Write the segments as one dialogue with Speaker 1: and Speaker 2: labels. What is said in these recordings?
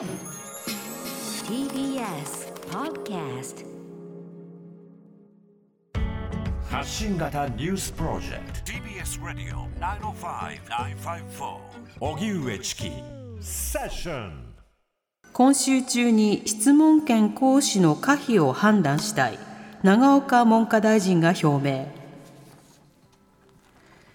Speaker 1: TBS Podcast
Speaker 2: 発信型ニュースプロジェクト。TBS ラディオ905-954おぎゅうえちきセッション。
Speaker 3: 今週中に質問権行使の可否を判断したい。長岡文科大臣が表明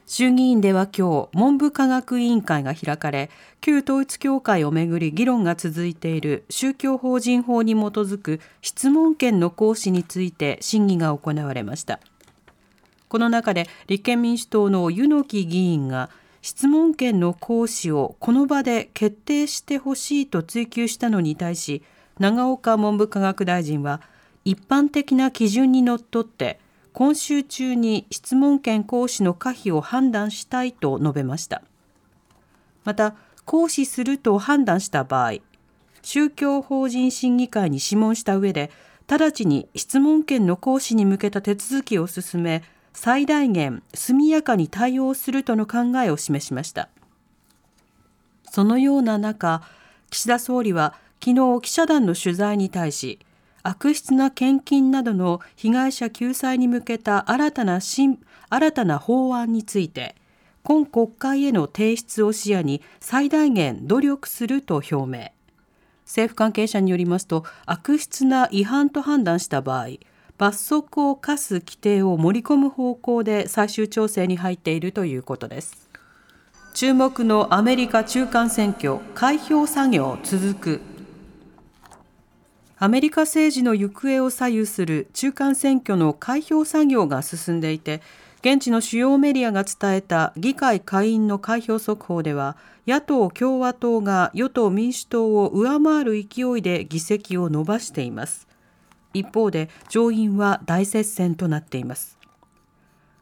Speaker 3: 衆議院では今日文部科学委員会が開かれ旧統一教会をめぐり議論が続いている宗教法人法に基づく質問権の行使について審議が行われました。この中で立憲民主党の柚木議員が質問権の行使をこの場で決定してほしいと追及したのに対し長岡文部科学大臣は一般的な基準にのっとって今週中に質問権行使の可否を判断したいと述べました。また行使すると判断した場合宗教法人審議会に諮問した上で直ちに質問権の行使に向けた手続きを進め最大限速やかに対応するとの考えを示しました。そのような中岸田総理は昨日記者団の取材に対し悪質な献金などの被害者救済に向けた新たな新新たな法案について今国会への提出を視野に最大限努力すると表明。政府関係者によりますと悪質な違反と判断した場合罰則を課す規定を盛り込む方向で最終調整に入っているということです。注目のアメリカ中間選挙開票作業続く。アメリカ政治の行方を左右する中間選挙の開票作業が進んでいて現地の主要メディアが伝えた議会下院の開票速報では野党・共和党が与党・民主党を上回る勢いで議席を伸ばしています。一方で上院は大接戦となっています。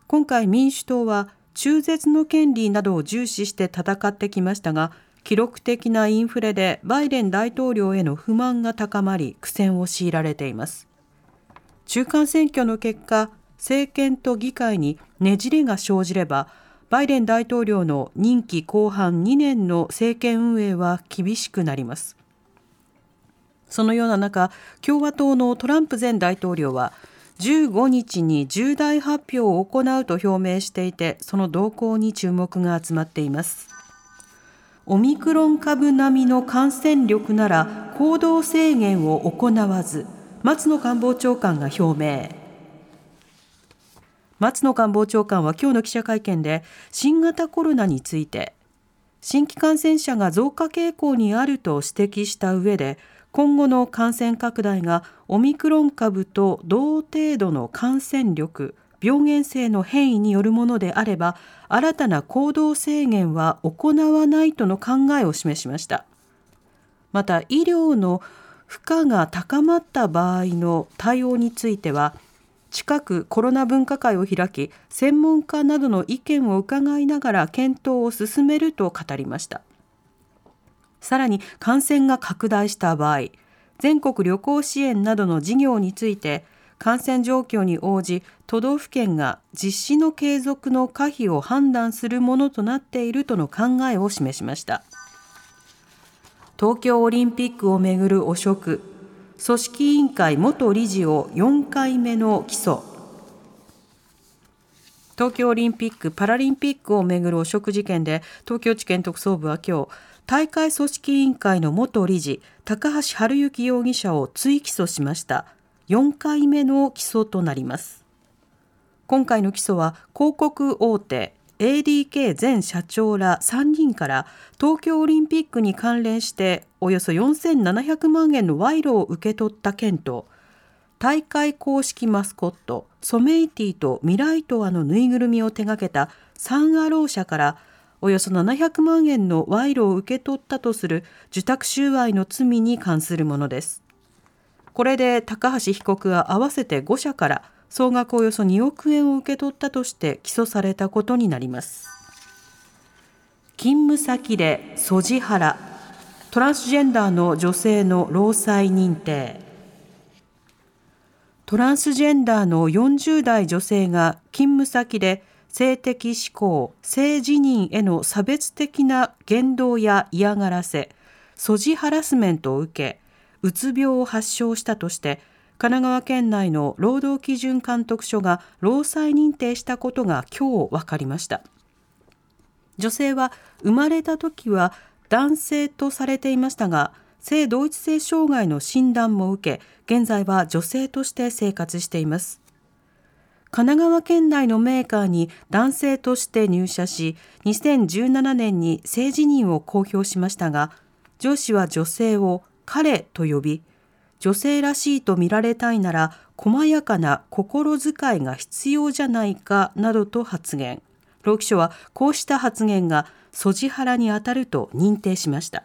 Speaker 3: 今回民主党は中絶の権利などを重視して戦ってきましたが記録的なインフレでバイデン大統領への不満が高まり苦戦を強いられています。中間選挙の結果政権と議会にねじれが生じればバイデン大統領の任期後半2年の政権運営は厳しくなります。そのような中共和党のトランプ前大統領は15日に重大発表を行うと表明していてその動向に注目が集まっています。オミクロン株並みの感染力なら行動制限を行わず松野官房長官が表明。松野官房長官は今日の記者会見で新型コロナについて新規感染者が増加傾向にあると指摘した上で今後の感染拡大がオミクロン株と同程度の感染力病原性の変異によるものであれば新たな行動制限は行わないとの考えを示しました。また医療の負荷が高まった場合の対応については近くコロナ分科会を開き専門家などの意見を伺いながら検討を進めると語りました。さらに感染が拡大した場合全国旅行支援などの事業について感染状況に応じ都道府県が実施の継続の可否を判断するものとなっているとの考えを示しました。東京オリンピックをめぐる汚職組織委員会元理事を4回目の起訴。東京オリンピック・パラリンピックをめぐる汚職事件で東京地検特捜部は今日大会組織委員会の元理事高橋治之容疑者を追起訴しました。4回目の起訴となります。今回の起訴は広告大手 ADK 前社長ら3人から東京オリンピックに関連しておよそ4700万円の賄賂を受け取った件と大会公式マスコットソメイティとミライトアのぬいぐるみを手掛けたサン・アロー社からおよそ700万円の賄賂を受け取ったとする受託収賄の罪に関するものです。これで高橋被告は合わせて5社から総額およそ2億円を受け取ったとして起訴されたことになります。勤務先でソジハラトランスジェンダーの女性の労災認定。トランスジェンダーの40代女性が勤務先で性的指向、性自認への差別的な言動や嫌がらせ、ソジハラスメントを受けうつ病を発症したとして神奈川県内の労働基準監督署が労災認定したことが今日分かりました。女性は生まれた時は男性とされていましたが性同一性障害の診断も受け現在は女性として生活しています。神奈川県内のメーカーに男性として入社し2017年に性自認を公表しましたが上司は女性を彼と呼び女性らしいと見られたいなら細やかな心遣いが必要じゃないかなどと発言。労基署はこうした発言がソジハラに当たると認定しました。